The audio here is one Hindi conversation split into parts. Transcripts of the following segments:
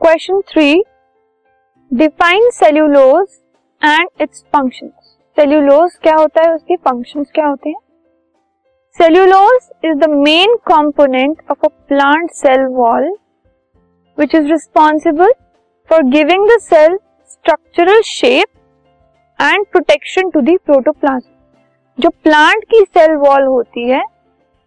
Question three define cellulose and its function cellulose क्या होता है? उसके फ़ंक्शन क्या होते हैं? Cellulose is the main component of a plant cell wall which is responsible for giving the cell structural shape and protection to the protoplasm जो प्लांट की सेल वॉल होती है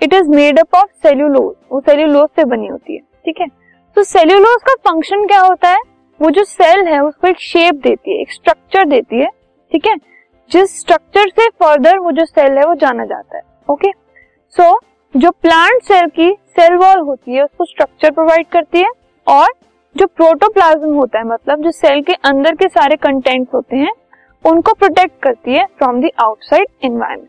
it is made up of cellulose वो सेल्यूलोज से बनी होती है, ठीक है? तो सेल्यूलोज का फ़ंक्शन क्या होता है? वो जो सेल है उसको एक शेप देती है एक स्ट्रक्चर देती है ठीक है? जिस स्ट्रक्चर से फर्दर वो जो सेल है वो जाना जाता है ओके सो so, जो प्लांट सेल की सेल वॉल होती है उसको स्ट्रक्चर प्रोवाइड करती है और जो प्रोटोप्लाज्म होता है मतलब जो सेल के अंदर के सारे कंटेंट्स होते हैं उनको प्रोटेक्ट करती है from the outside environment